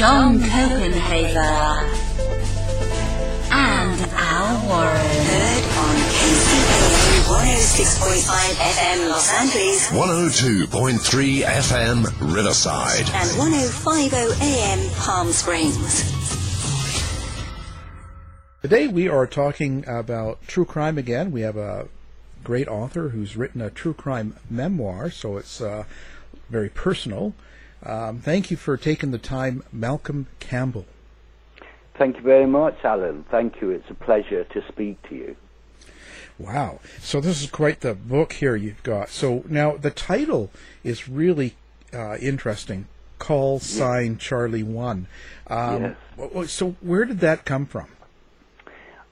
John Copenhaver, and Al Warren. Heard on KCAA 106.5 FM Los Angeles 102.3 FM Riverside. and 105.0 AM Palm Springs. Today we are talking about true crime again. We have a great author who's written a true crime memoir, so it's uh, very personal. Um, thank you for taking the time, Malcolm Campbell. Thank you very much, Alan. Thank you. It's a pleasure to speak to you. Wow. So this is quite the book here you've got. So now the title is really uh, interesting. Call sign Charlie One. Um, Yes. So where did that come from?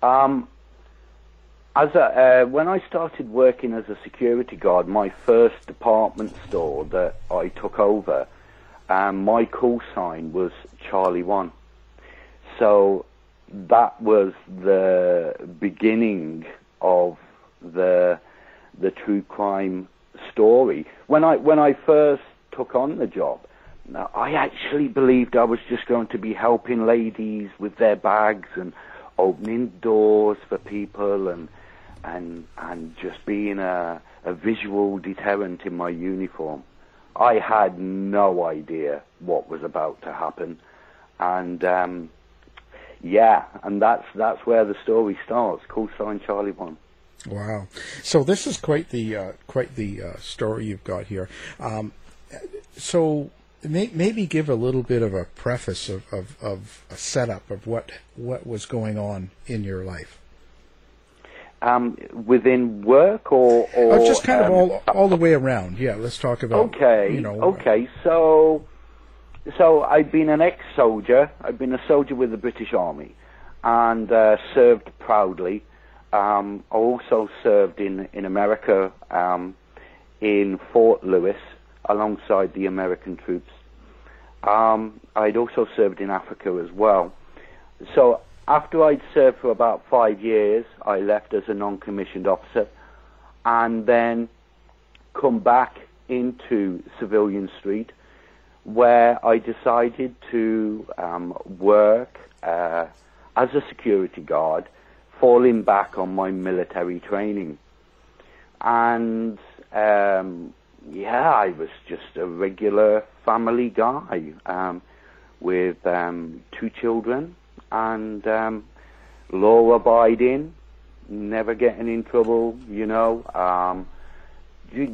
Um, as a, uh, when I started working as a security guard, my first department store that I took over, um, my call sign was Charlie One. So that was the beginning of the the true crime story. When I when I first took on the job, I actually believed I was just going to be helping ladies with their bags and opening doors for people and and and just being a, a visual deterrent in my uniform. I had no idea what was about to happen, and um, yeah, and that's that's where the story starts. Call sign Charlie One. Wow. So this is quite the uh, quite the uh, story you've got here. Um, so may, maybe give a little bit of a preface of, of, of a setup of what what was going on in your life. Um, within work or or Oh, just kind of um, all all the way around. Yeah, let's talk about. Okay. You know. Okay. So, so I've been an ex-soldier. I've been a soldier with the British Army, and uh, served proudly. Um, I also served in in America, um, in Fort Lewis, alongside the American troops. Um, I'd also served in Africa as well. So after I'd served for about five years, I left as a non-commissioned officer, and then come back into Civilian Street, where I decided to um, work uh, as a security guard, falling back on my military training. And um, yeah, I was just a regular family guy um, with um, two children and um, law abiding, never getting in trouble, you know. Um,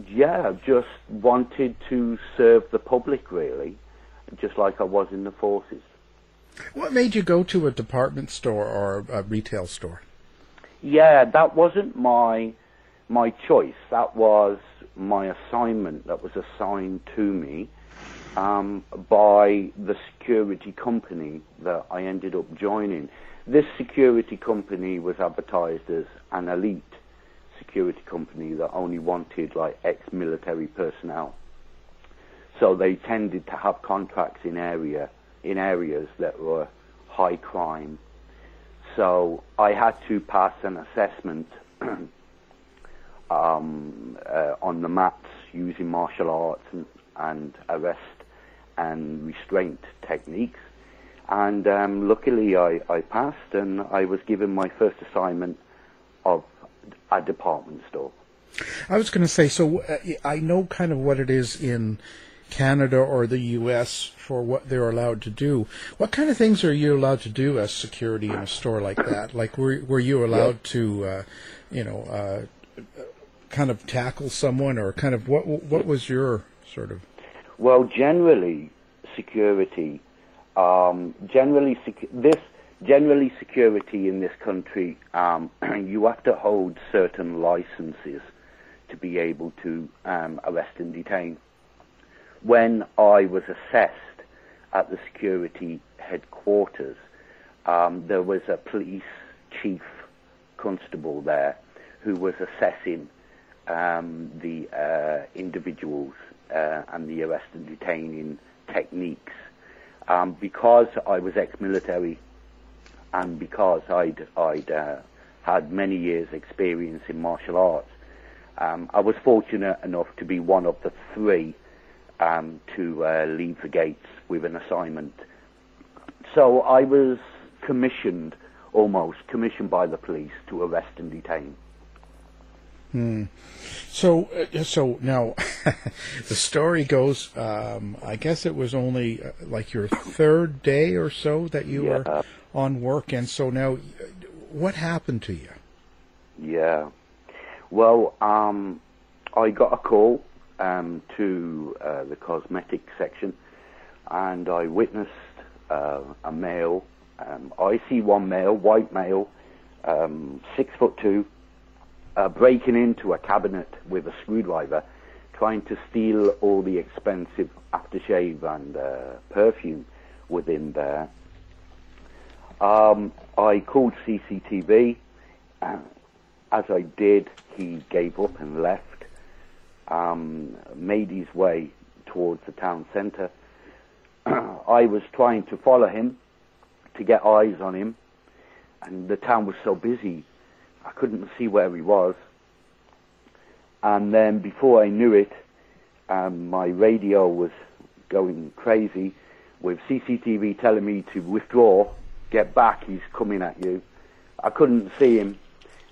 yeah, just wanted to serve the public really, just like I was in the forces. What made you go to a department store or a retail store? Yeah, that wasn't my my choice. That was my assignment that was assigned to me. Um, by the security company that I ended up joining. This security company was advertised as an elite security company that only wanted like ex-military personnel. So they tended to have contracts in area in areas that were high crime. So I had to pass an assessment um, uh, on the mats using martial arts and, and arrest and restraint techniques. And um, luckily, I, I passed, and I was given my first assignment of a department store. I was going to say, so uh, I know kind of what it is in Canada or the U.S. for what they're allowed to do. What kind of things are you allowed to do as security in a store like that? Like, were were you allowed yeah. to, uh, you know, uh, kind of tackle someone, or kind of what what was your sort of? Well, generally, security, um, generally sec- this generally security in this country, um, you have to hold certain licenses to be able to um, arrest and detain. When I was assessed at the security headquarters, um, there was a police chief constable there who was assessing um, the uh, individuals uh, and the arrest and detaining techniques. Um, because I was ex-military and because I'd, I'd uh, had many years' experience in martial arts, um, I was fortunate enough to be one of the three um, to uh, leave the gates with an assignment. So I was commissioned, almost commissioned by the police to arrest and detain. Hmm. So, uh, so now the story goes. Um, I guess it was only uh, like your third day or so that you yeah. were on work, and so now, what happened to you? Yeah. Well, um, I got a call um, to uh, the cosmetic section, and I witnessed uh, a male. Um, I see one male, white male, um, six foot two, uh, breaking into a cabinet with a screwdriver, trying to steal all the expensive aftershave and uh, perfume within there. Um, I called CCTV. Uh, as I did, he gave up and left. Um, made his way towards the town centre. I was trying to follow him to get eyes on him, and the town was so busy I couldn't see where he was. And then before I knew it, um, my radio was going crazy with CCTV telling me to withdraw, get back, he's coming at you. I couldn't see him,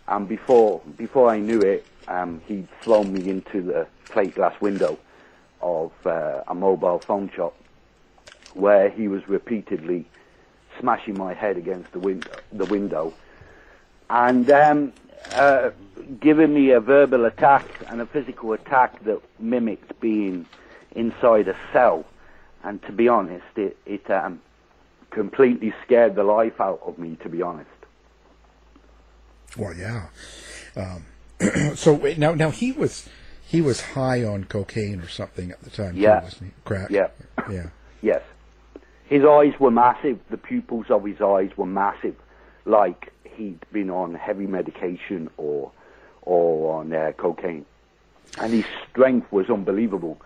and before before I knew it, um, he'd flown me into the plate glass window of uh, a mobile phone shop, where he was repeatedly smashing my head against the window, the window, and um, uh, giving me a verbal attack and a physical attack that mimicked being inside a cell. And to be honest, it, it um, completely scared the life out of me. To be honest. Well, yeah. Um, so now, now he was he was high on cocaine or something at the time. Yeah. Too, wasn't he? Crack. Yeah. Yeah. Yes. His eyes were massive. The pupils of his eyes were massive, like he'd been on heavy medication or or on uh, cocaine, and his strength was unbelievable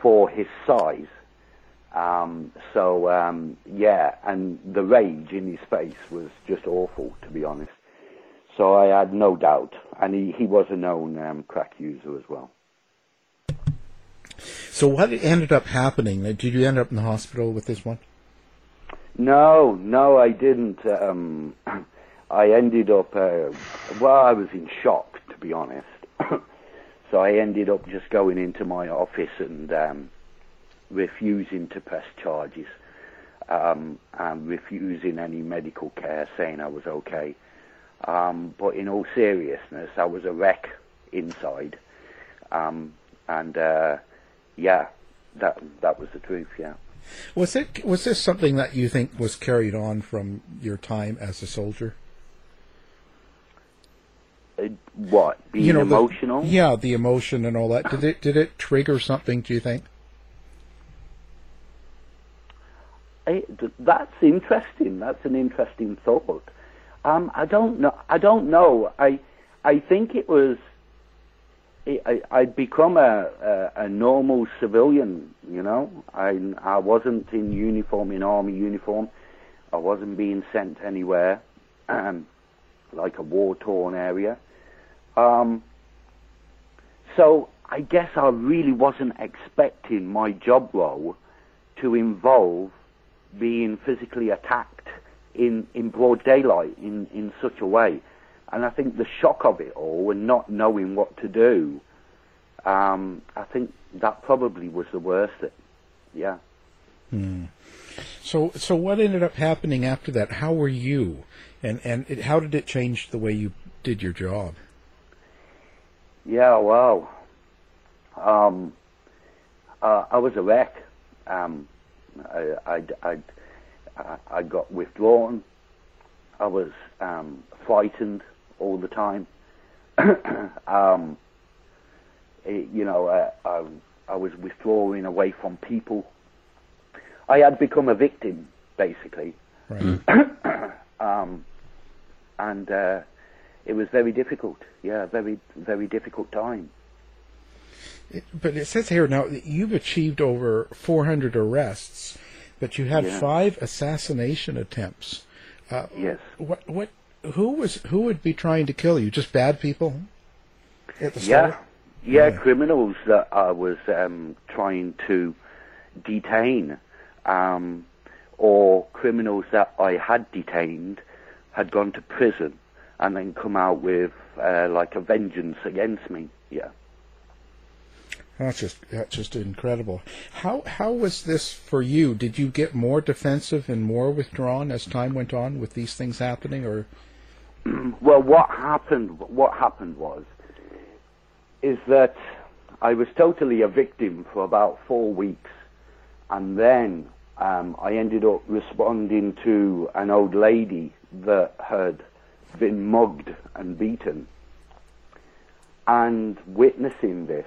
for his size. Um, so um, yeah, and the rage in his face was just awful, to be honest. So I had no doubt, and he, he was a known um, crack user as well. So what ended up happening? Did you end up in the hospital with this one? No, no, I didn't. Um, I ended up, uh, well, I was in shock, to be honest. so I ended up just going into my office and um, refusing to press charges um, and refusing any medical care, saying I was okay. Um, but in all seriousness, I was a wreck inside. Um, and uh, yeah, that that was the truth. Yeah. Was it was this something that you think was carried on from your time as a soldier? Uh, what being you know, emotional? The, yeah, the emotion and all that. Did it did it trigger something? Do you think? eh, th- that's interesting. That's an interesting thought. Um, I don't know. I don't know. I I think it was. I, I- I'd become a, a a normal civilian. You know, I I wasn't in uniform in army uniform. I wasn't being sent anywhere, um, like a war torn area. Um, so I guess I really wasn't expecting my job role to involve being physically attacked in, in broad daylight in, in such a way. And I think the shock of it all and not knowing what to do, um, I think that probably was the worst. Yeah. Hmm. So, so what ended up happening after that? How were you, and and it, how did it change the way you did your job? Yeah, well, um, uh, I was a wreck. Um, I, I, I, I- I got withdrawn. I was um, frightened all the time. um, it- you know, uh, I, I was withdrawing away from people. I had become a victim, basically. Right. um, and uh, it was very difficult. Yeah, very, very difficult time. It, but it says here now that you've achieved over 400 arrests, but you had Yeah. five assassination attempts. Uh, Yes. What what who was who would be trying to kill you? Just bad people? At the Yeah, start? yeah, Yeah. criminals that I was um, trying to detain, um, or criminals that I had detained had gone to prison and then come out with uh, like a vengeance against me. Yeah. That's just that's just incredible. How how was this for you? Did you get more defensive and more withdrawn as time went on with these things happening, or well, what happened? What happened was, is that I was totally a victim for about four weeks, and then um, I ended up responding to an old lady that had been mugged and beaten, and witnessing this,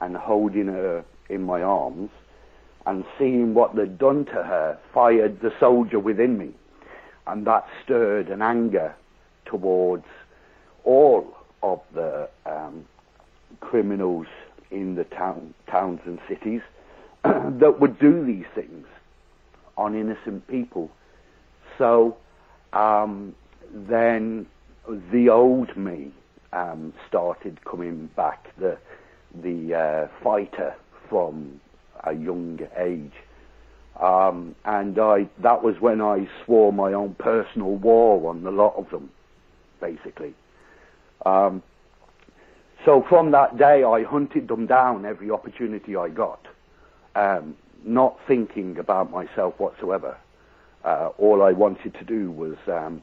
and holding her in my arms, and seeing what they'd done to her, fired the soldier within me and that stirred an anger towards all of the um, criminals in the town, towns and cities that would do these things on innocent people. So um, then the old me um, started coming back, the the uh, fighter from a young age. Um, and I, that was when I swore my own personal war on the lot of them, basically. Um, so from that day, I hunted them down every opportunity I got, um, not thinking about myself whatsoever. Uh, all I wanted to do was um,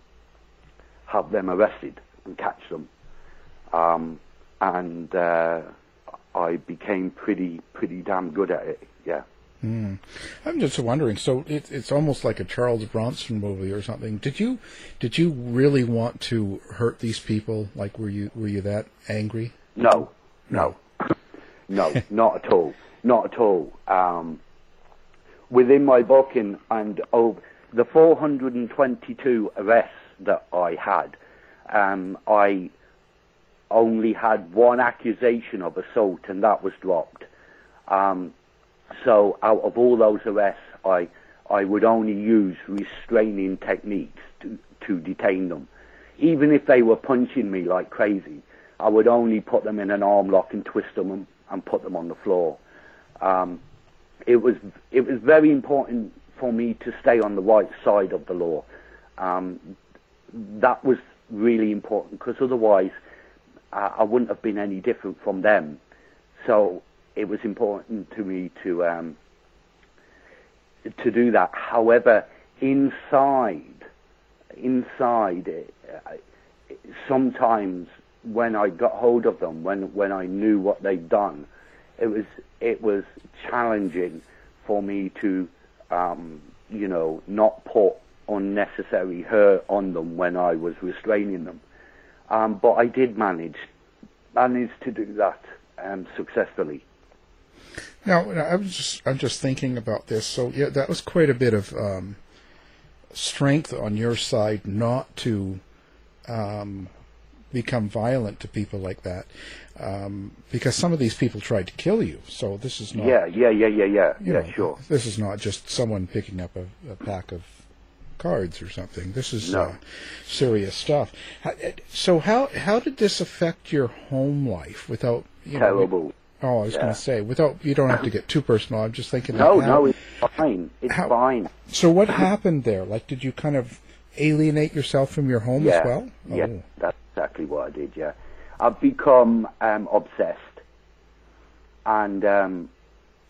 have them arrested and catch them, um, and uh, I became pretty, pretty damn good at it. Yeah. Hmm. I'm just wondering. So it, it's almost like a Charles Bronson movie or something. Did you did you really want to hurt these people? Like, were you were you that angry? No, no, no, not at all, not at all. Um, within my book and and oh, the 422 arrests that I had, um, I only had one accusation of assault, and that was dropped. Um, so out of all those arrests, I I would only use restraining techniques to to detain them, even if they were punching me like crazy. I would only put them in an arm lock and twist them and, and put them on the floor. Um, it was it was very important for me to stay on the right side of the law. Um, that was really important because otherwise uh, I wouldn't have been any different from them. So it was important to me to um, to do that. However, inside inside uh, sometimes when I got hold of them, when when I knew what they'd done, it was it was challenging for me to, um, you know, not put unnecessary hurt on them when I was restraining them. Um, but I did manage manage to do that um, successfully. Now, I was just I'm just thinking about this. So yeah, that was quite a bit of um, strength on your side not to um, become violent to people like that, um, because some of these people tried to kill you. So this is not. Yeah, yeah, yeah, yeah, yeah, yeah, know, sure. This is not just someone picking up a, a pack of cards or something. This is No. uh, serious stuff. So how how did this affect your home life without you know, Terrible. Oh, I was going to say, without you don't have to get too personal. I'm just thinking. No, no, it's fine. It's how- fine. So what happened there? Like, did you kind of alienate yourself from your home yeah, as well? Yeah, Oh. that's exactly what I did. Yeah, I've become um, obsessed, and um,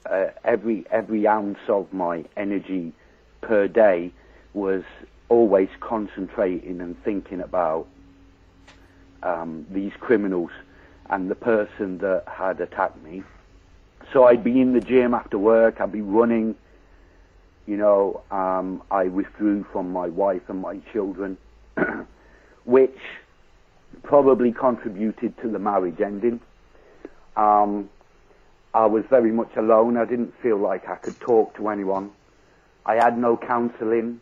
uh, every every ounce of my energy per day was always concentrating and thinking about um, these criminals and the person that had attacked me. So I'd be in the gym after work. I'd be running. You know, um, I withdrew from my wife and my children, which probably contributed to the marriage ending. Um, I was very much alone. I didn't feel like I could talk to anyone. I had no counselling.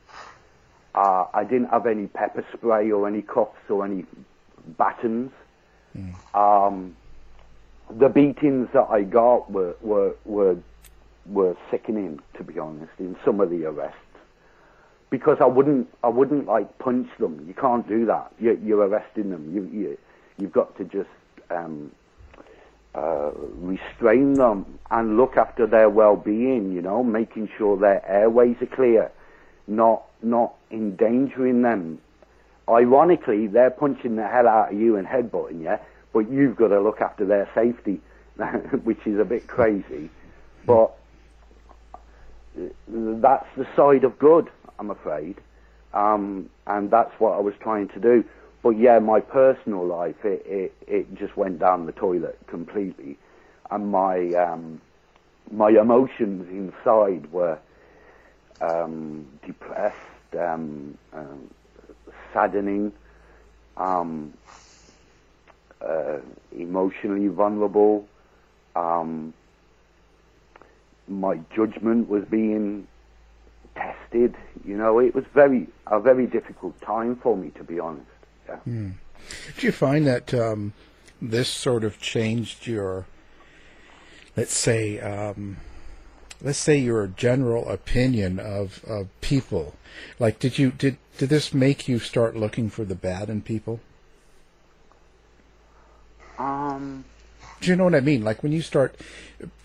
Uh, I didn't have any pepper spray or any cuffs or any batons. Um, the beatings that I got were, were, were, were sickening, to be honest, in some of the arrests. Because I wouldn't, I wouldn't like punch them. You can't do that. You're, you're arresting them. You, you, you've got to just um, uh, restrain them and look after their well-being. You know, making sure their airways are clear, not not endangering them. Ironically, they're punching the hell out of you and headbutting you, but you've got to look after their safety, which is a bit crazy. But that's the side of good, I'm afraid, um, and that's what I was trying to do. But yeah, my personal life, it, it, it just went down the toilet completely, and my um, my emotions inside were um, depressed, um, um, saddening, um, uh, emotionally vulnerable. Um, my judgment was being tested. You know, it was very a very difficult time for me, to be honest. Yeah. Hmm. Do you find that um, this sort of changed your, let's say, um, let's say your general opinion of, of people? Like, did you did did this make you start looking for the bad in people? Um, Do you know what I mean? Like when you start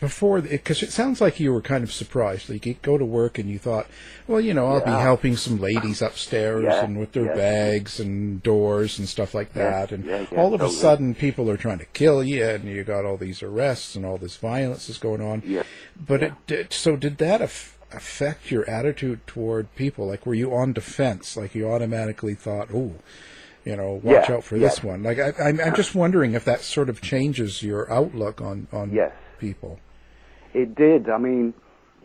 before, because it sounds like you were kind of surprised. Like you go to work and you thought, well, you know, I'll be helping some ladies upstairs Yeah, and with their yeah. bags and doors and stuff like Yeah, that. And yeah, yeah, all of a sudden, people are trying to kill you, and you got all these arrests and all this violence is going on. Yeah. But it did, so did that aff- affect your attitude toward people? Like were you on defense? Like you automatically thought, oh. You know, watch Yeah, out for yeah. this one. Like I, I'm, I'm just wondering if that sort of changes your outlook on on Yes. people. It did. I mean,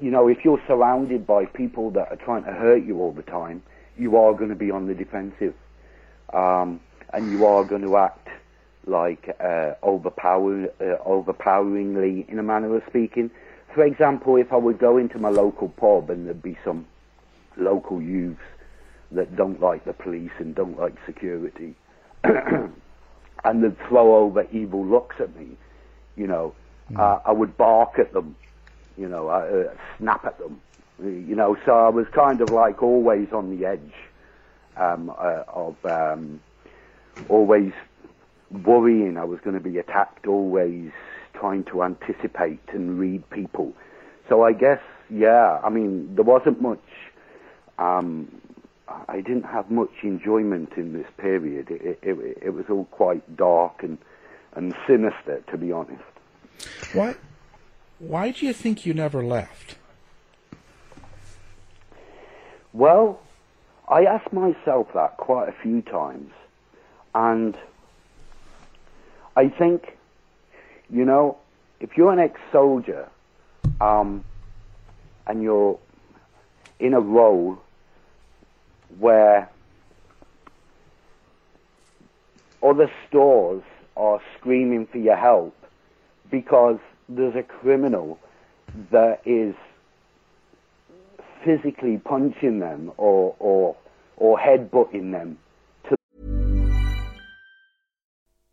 you know, if you're surrounded by people that are trying to hurt you all the time, you are going to be on the defensive, um, and you are going to act like uh, overpower, uh, overpoweringly, in a manner of speaking. For example, if I would go into my local pub and there'd be some local youths that don't like the police and don't like security, and they'd throw over evil looks at me, you know, uh, I would bark at them, you know, I, uh, snap at them, you know. So I was kind of like always on the edge um, uh, of um, always worrying I was going to be attacked, always trying to anticipate and read people. So I guess, yeah, I mean, there wasn't much. Um, I didn't have much enjoyment in this period. It, it, it was all quite dark and, and sinister, to be honest. Why? Why do you think you never left? Well, I asked myself that quite a few times, and I think, you know, if you're an ex-soldier, um, and you're in a role where other stores are screaming for your help because there's a criminal that is physically punching them or or or headbutting them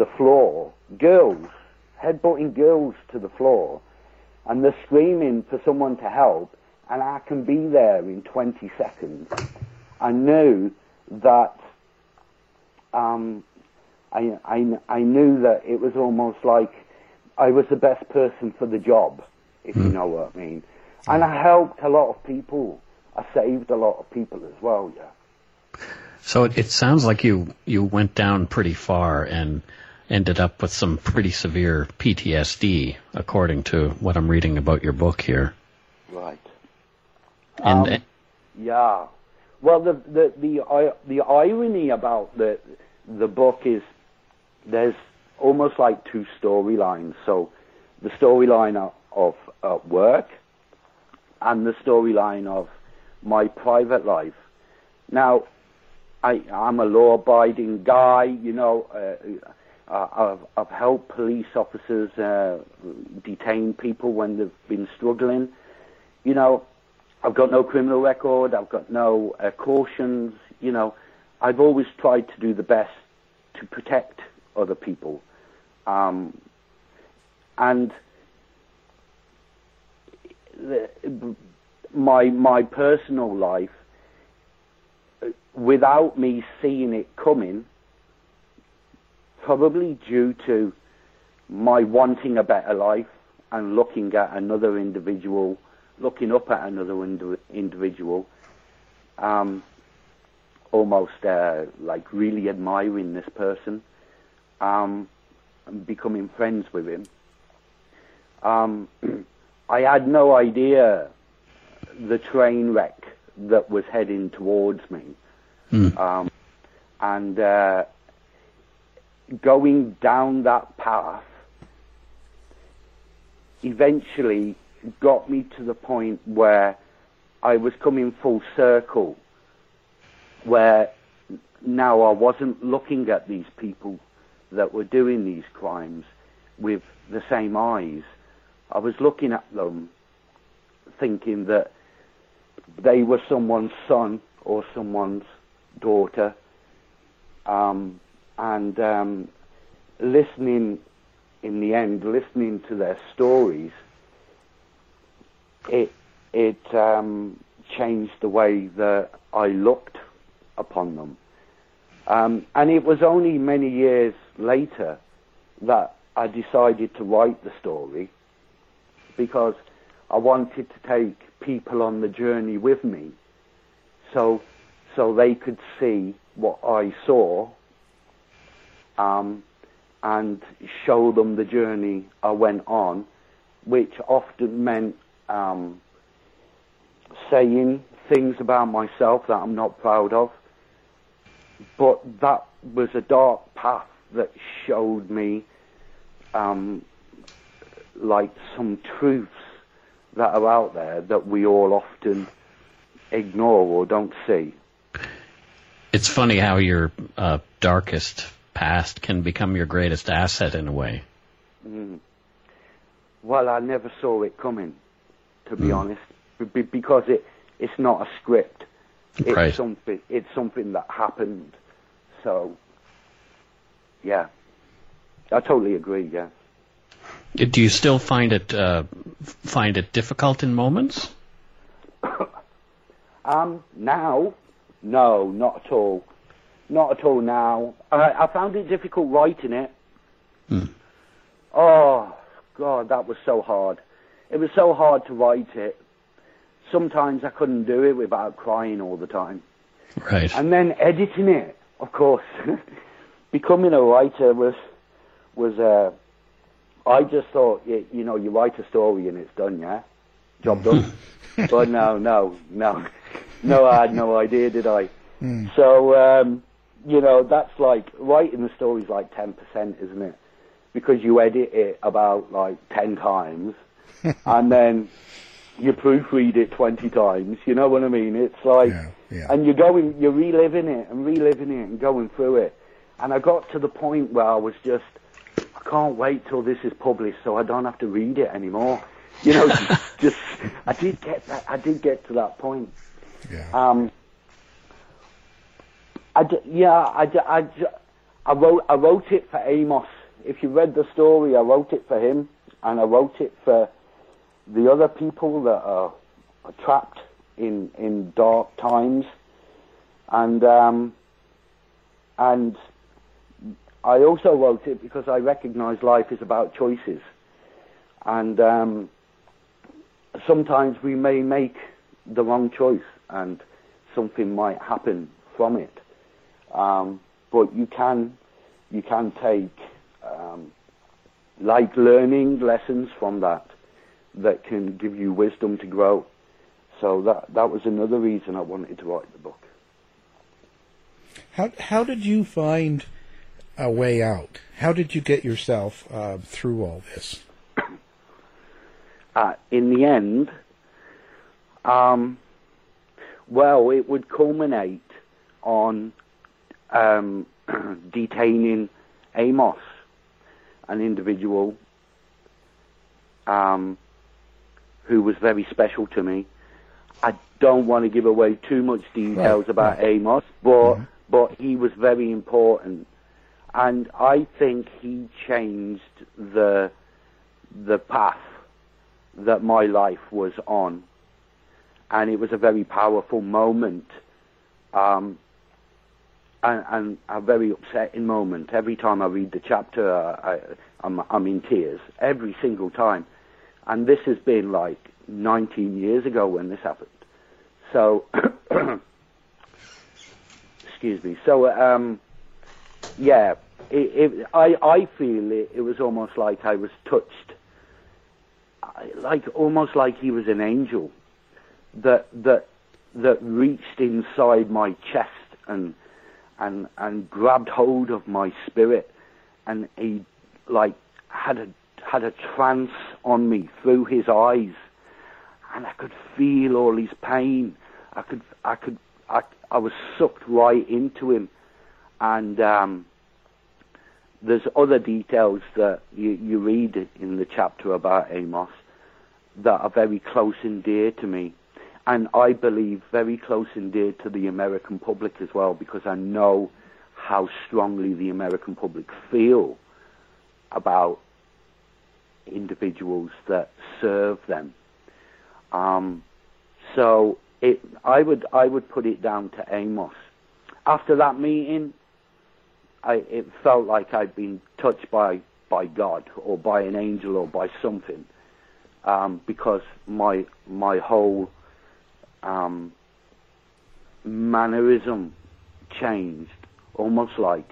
The floor, girls, headbutting girls to the floor, and they're screaming for someone to help, and I can be there in 20 seconds. I knew that um, I, I, I knew that it was almost like I was the best person for the job, if you know what I mean. And I helped a lot of people. I saved a lot of people as well, yeah. So it, it sounds like you you went down pretty far and ended up with some pretty severe PTSD, according to what I'm reading about your book here. Right. And Um, Yeah. Well, the the the the irony about the the book is there's almost like two storylines. So the storyline of, of uh, work and the storyline of my private life. Now, I I'm a law-abiding guy. You know, uh, uh, I've I've helped police officers uh, detain people when they've been struggling. You know, I've got no criminal record. I've got no uh, cautions. You know, I've always tried to do the best to protect other people. Um, and the, my my personal life, uh, without me seeing it coming, probably due to my wanting a better life and looking at another individual looking up at another indi- individual, um, almost uh, like really admiring this person, um, and becoming friends with him. Um, I had no idea the train wreck that was heading towards me, um, and uh, going down that path eventually got me to the point where I was coming full circle where now I wasn't looking at these people that were doing these crimes with the same eyes. I was looking at them thinking that they were someone's son or someone's daughter, um, and um, listening, in the end, listening to their stories, it it um, changed the way that I looked upon them. Um, and it was only many years later that I decided to write the story because I wanted to take people on the journey with me so so they could see what I saw um, and show them the journey I went on, which often meant um, saying things about myself that I'm not proud of. But that was a dark path that showed me um, like some truths that are out there that we all often ignore or don't see. It's funny how your uh, darkest past can become your greatest asset in a way. Mm. Well, I never saw it coming, to be Mm. honest, be- because it it's not a script. It's Right. something. It's something that happened. So, yeah, I totally agree. Yeah. Do you still find it uh, find it difficult in moments? Um, now, no, not at all. Not at all now. I, I found it difficult writing it. Oh, God, that was so hard. It was so hard to write it. Sometimes I couldn't do it without crying all the time. Right. And then editing it, of course. Becoming a writer was, was, uh, I just thought, you, you know, you write a story and it's done, yeah? Job done. but no, no, no. No, I had no idea, did I? So, um, you know, that's like, writing the story's like 10%, isn't it? Because you edit it about like 10 times, and then you proofread it 20 times, you know what I mean? It's like, and you're going, you're reliving it and reliving it and going through it. And I got to the point where I was just, I can't wait till this is published so I don't have to read it anymore. You know, just, I did get that, I did get to that point. Um, I d- yeah, I, d- I, d- I wrote I wrote it for Amos. If you read the story, I wrote it for him, and I wrote it for the other people that are, are trapped in in dark times, and um, and I also wrote it because I recognise life is about choices, and um, sometimes we may make the wrong choice, and something might happen from it. Um, but you can you can take um, like learning lessons from that that can give you wisdom to grow. So that that was another reason I wanted to write the book. How how did you find a way out? How did you get yourself uh, through all this? Uh, in the end, um, well, it would culminate on um, detaining Amos, an individual um, who was very special to me. I don't want to give away too much details Right, about right. Amos, but but he was very important, and I think he changed the the path that my life was on, and it was a very powerful moment, um, and, and a very upsetting moment. Every time I read the chapter, I, I'm, I'm in tears every single time, and this has been like 19 years ago when this happened. So, excuse me. So, um, yeah, it, it, I I feel it, it was almost like I was touched like almost like he was an angel that that that reached inside my chest and and and grabbed hold of my spirit. And he like had a had a trance on me through his eyes. And I could feel all his pain. I could I could I, I was sucked right into him, and um, there's other details that you, you read in the chapter about Amos that are very close and dear to me, and I believe very close and dear to the American public as well, because I know how strongly the American public feel about individuals that serve them. Um, so it, I would I would put it down to Amos. After that meeting, I, it felt like I'd been touched by by God or by an angel or by something, um, because my my whole um, mannerism changed, almost like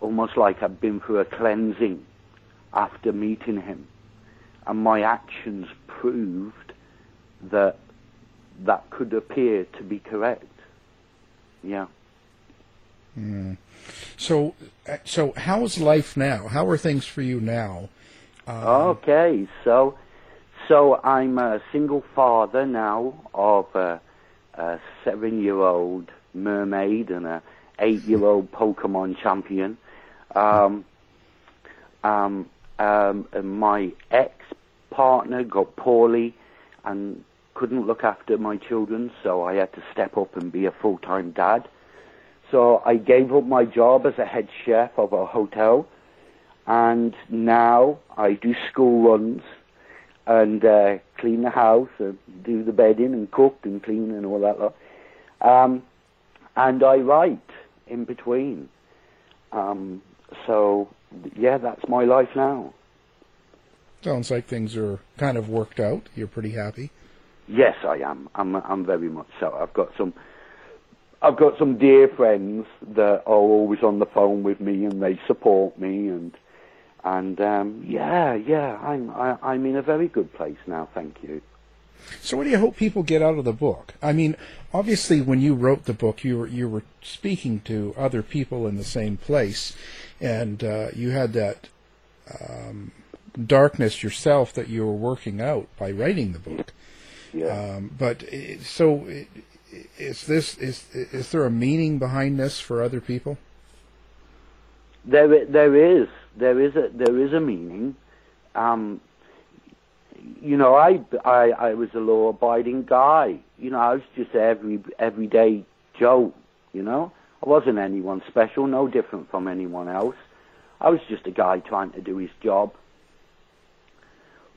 almost like I'd been through a cleansing after meeting him, and my actions proved that that could appear to be correct. Yeah. Mm. So, uh, so how is life now? How are things for you now? Um, okay, so so I'm a single father now of a, a seven-year-old mermaid and a eight-year-old Pokemon champion. Um, um, um, my ex-partner got poorly and couldn't look after my children, so I had to step up and be a full-time dad. So I gave up my job as a head chef of a hotel, and now I do school runs and uh, clean the house and do the bedding and cook and clean and all that lot. Um, and I write in between. Um, so yeah, that's my life now. Sounds like things are kind of worked out. You're pretty happy. Yes, I am. I'm. I'm very much so. I've got some. I've got some dear friends that are always on the phone with me, and they support me, and and um, yeah, yeah, I'm I, I'm in a very good place now. Thank you. So, what do you hope people get out of the book? I mean, obviously, when you wrote the book, you were you were speaking to other people in the same place, and uh, you had that um, darkness yourself that you were working out by writing the book. Yeah. Um, but it, so, it, is this is is there a meaning behind this for other people? There, there is, there is a, there is a meaning. Um, you know, I, I, I was a law-abiding guy. You know, I was just every everyday Joe. You know, I wasn't anyone special, no different from anyone else. I was just a guy trying to do his job.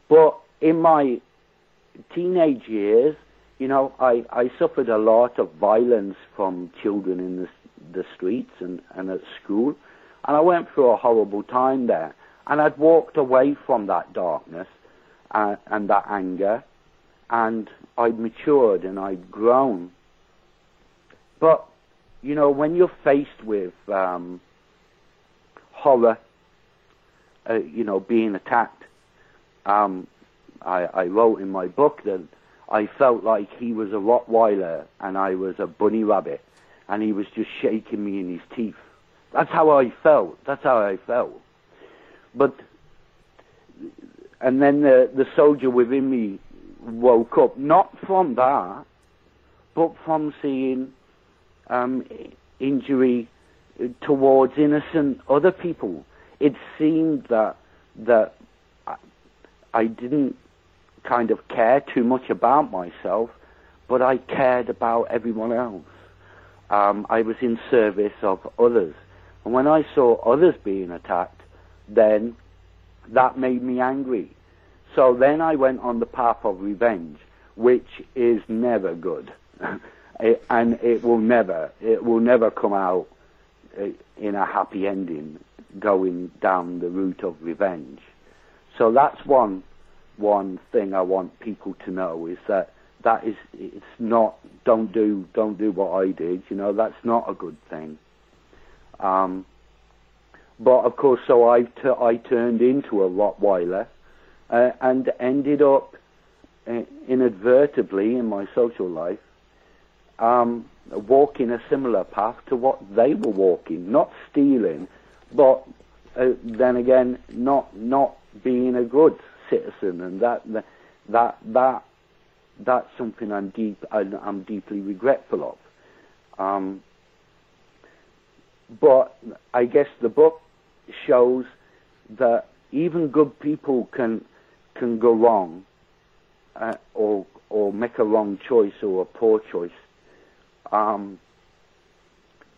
But in my teenage years, you know, I, I suffered a lot of violence from children in the, the streets and, and at school. And I went through a horrible time there. And I'd walked away from that darkness and, and that anger. And I'd matured and I'd grown. But, you know, when you're faced with um, horror, uh, you know, being attacked, um, I, I wrote in my book that I felt like he was a Rottweiler and I was a bunny rabbit, and he was just shaking me in his teeth. That's how I felt. That's how I felt. But, and then the, the soldier within me woke up, not from that, but from seeing um, injury towards innocent other people. It seemed that that I, didn't kind of care too much about myself, but I cared about everyone else. Um, I was in service of others. And when I saw others being attacked, then that made me angry. So then I went on the path of revenge, which is never good. it, and it will never, it will never come out uh, in a happy ending going down the route of revenge. So that's one one thing I want people to know is that that is it's not don't do don't do what I did. You know that's not a good thing. Um, but of course, so I, t- I turned into a Rottweiler uh, and ended up uh, inadvertently in my social life um, walking a similar path to what they were walking, not stealing, but uh, then again, not not being a good citizen, and that that that that's something I'm deep I'm, deeply regretful of. Um, but I guess the book shows that even good people can can go wrong, uh, or or make a wrong choice or a poor choice, um,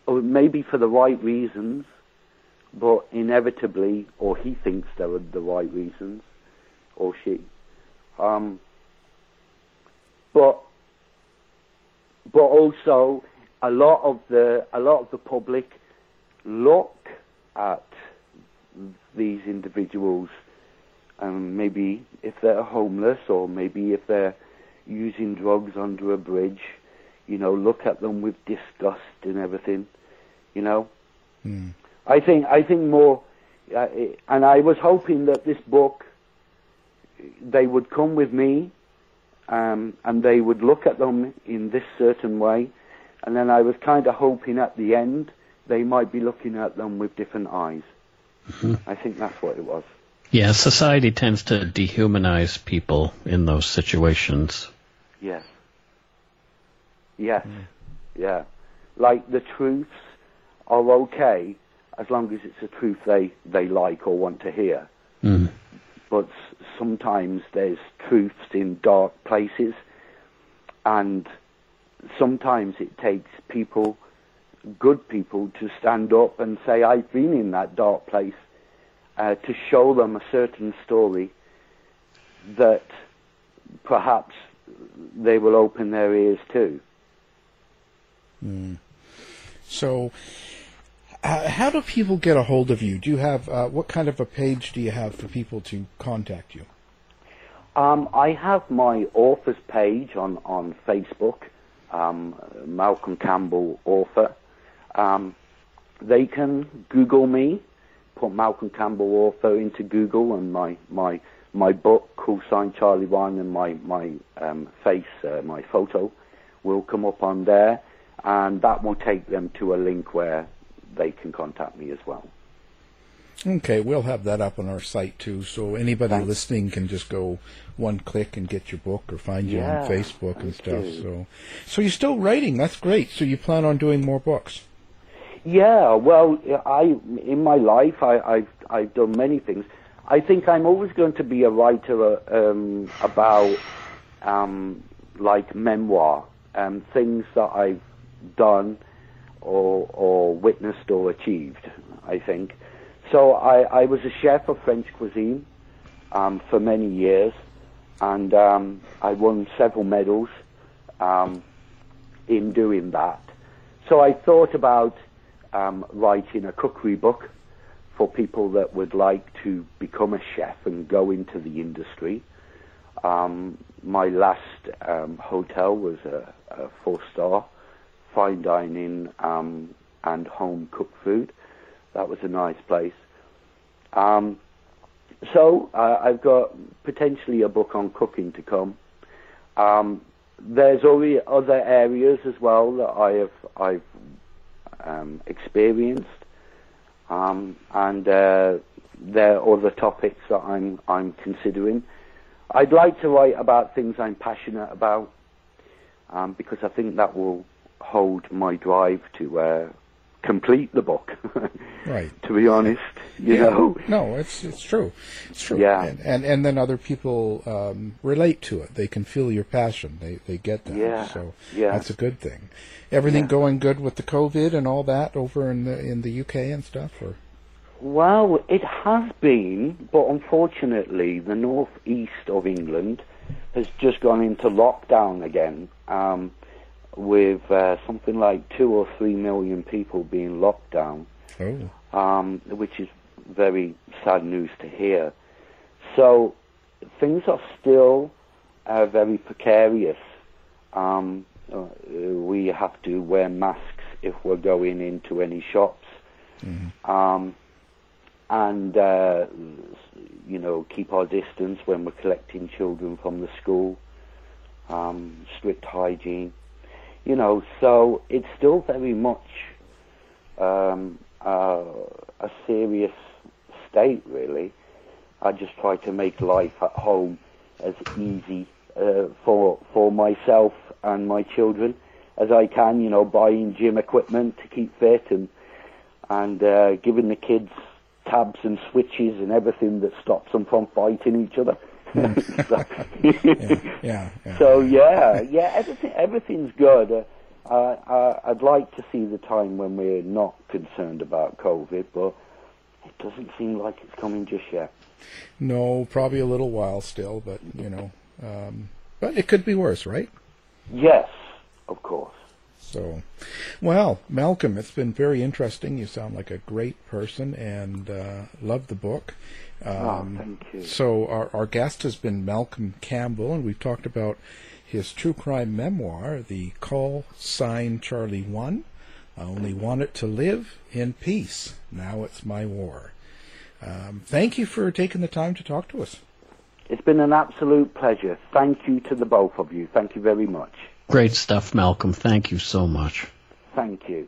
or maybe for the right reasons, but inevitably, or he thinks they are the right reasons, or she. Um, but but also a lot of the a lot of the public look at these individuals, and maybe if they're homeless or maybe if they're using drugs under a bridge, you know, look at them with disgust and everything, you know. Mm. I think I think more, uh, and I was hoping that this book they would come with me, um, and they would look at them in this certain way, and then I was kind of hoping at the end they might be looking at them with different eyes. Mm-hmm. I think that's what it was. Yeah, society tends to dehumanize people in those situations. Yes. Yes. Yeah. Like the truths are okay as long as it's a truth they, they like or want to hear. Mm. But sometimes there's truths in dark places, and sometimes it takes people, good people, to stand up and say, I've been in that dark place, uh, to show them a certain story that perhaps they will open their ears to. Mm. So, uh, how do people get a hold of you? Do you have uh, what kind of a page do you have for people to contact you? Um, I have my author's page on, on Facebook, um, Malcolm Campbell author. Um, they can Google me, put Malcolm Campbell author into Google, and my my my book, Call Sign Charlie One, and my my um, face, uh, my photo, will come up on there, and that will take them to a link where they can contact me as well. Okay, we'll have that up on our site too, so anybody Thanks. listening can just go one click and get your book or find you Yeah, on Facebook and stuff. you. So, so you're still writing? That's great. So you plan on doing more books? Yeah, well, I in my life I, I've I've done many things. I think I'm always going to be a writer uh, um, about um, like memoir, um, things that I've done or or witnessed or achieved. I think. So I, I was a chef of French cuisine um, for many years, and um, I won several medals um, in doing that. So I thought about um, writing a cookery book for people that would like to become a chef and go into the industry. Um, my last um, hotel was a, a four-star fine dining um, and home cooked food. That was a nice place. Um, so uh, I've got potentially a book on cooking to come. Um, there's already other areas as well that I have I've um, experienced, um, and uh, there are other topics that I'm I'm considering. I'd like to write about things I'm passionate about, um, because I think that will hold my drive to uh, complete the book. Right. to be honest, you Yeah. know. No, it's it's true. It's true. Yeah. And and, and then other people um, relate to it. They can feel your passion. They they get that. Yeah. So Yeah. that's a good thing. Everything Yeah. going good with the COVID and all that over in the in the UK and stuff or Well, it has been, but unfortunately, the northeast of England has just gone into lockdown again, um, with uh, something like two or three million people being locked down, Oh. um, which is very sad news to hear. So things are still uh, very precarious. Um, uh, we have to wear masks if we're going into any shops um, and uh, you know keep our distance when we're collecting children from the school. Um, strict hygiene, you know. So it's still very much um, uh, a serious state, really. I just try to make life at home as easy uh, for for myself and my children as I can. You know, buying gym equipment to keep fit and and uh, giving the kids tabs and switches and everything that stops them from fighting each other. So, yeah, yeah, yeah. so yeah, yeah, everything everything's good. Uh, uh, uh, I'd like to see the time when we're not concerned about COVID, but it doesn't seem like it's coming just yet. No, probably a little while still, but you know, um, but it could be worse, right? Yes, of course. So, well, Malcolm, it's been very interesting. You sound like a great person, and uh, love the book. Um, oh, thank you. So our our guest has been Malcolm Campbell, and we've talked about his true crime memoir, The Call Sign Charlie One. I only wanted to live in peace. Now it's my war. Um, thank you for taking the time to talk to us. It's been an absolute pleasure. Thank you to the both of you. Thank you very much. Great stuff, Malcolm. Thank you so much. Thank you.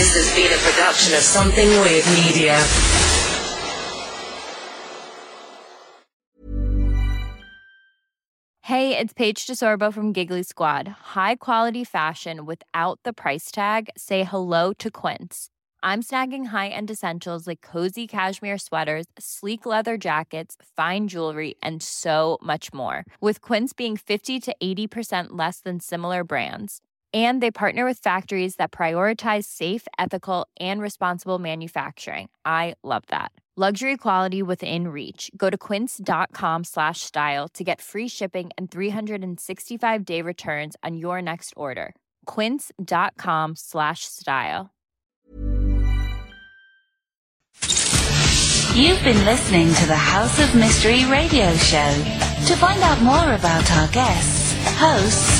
This has been a production of Something Weird Media. Hey, it's Paige DeSorbo from Giggly Squad. High quality fashion without the price tag? Say hello to Quince. I'm snagging high end essentials like cozy cashmere sweaters, sleek leather jackets, fine jewelry, and so much more. With Quince being 50 to 80% less than similar brands and they partner with factories that prioritize safe ethical and responsible manufacturing. I love that. Luxury quality within reach. Go to quince.com slash style to get free shipping and 365 day returns on your next order. quince.com slash style. You've been listening to the House of Mystery radio show. To find out more about our guests, hosts,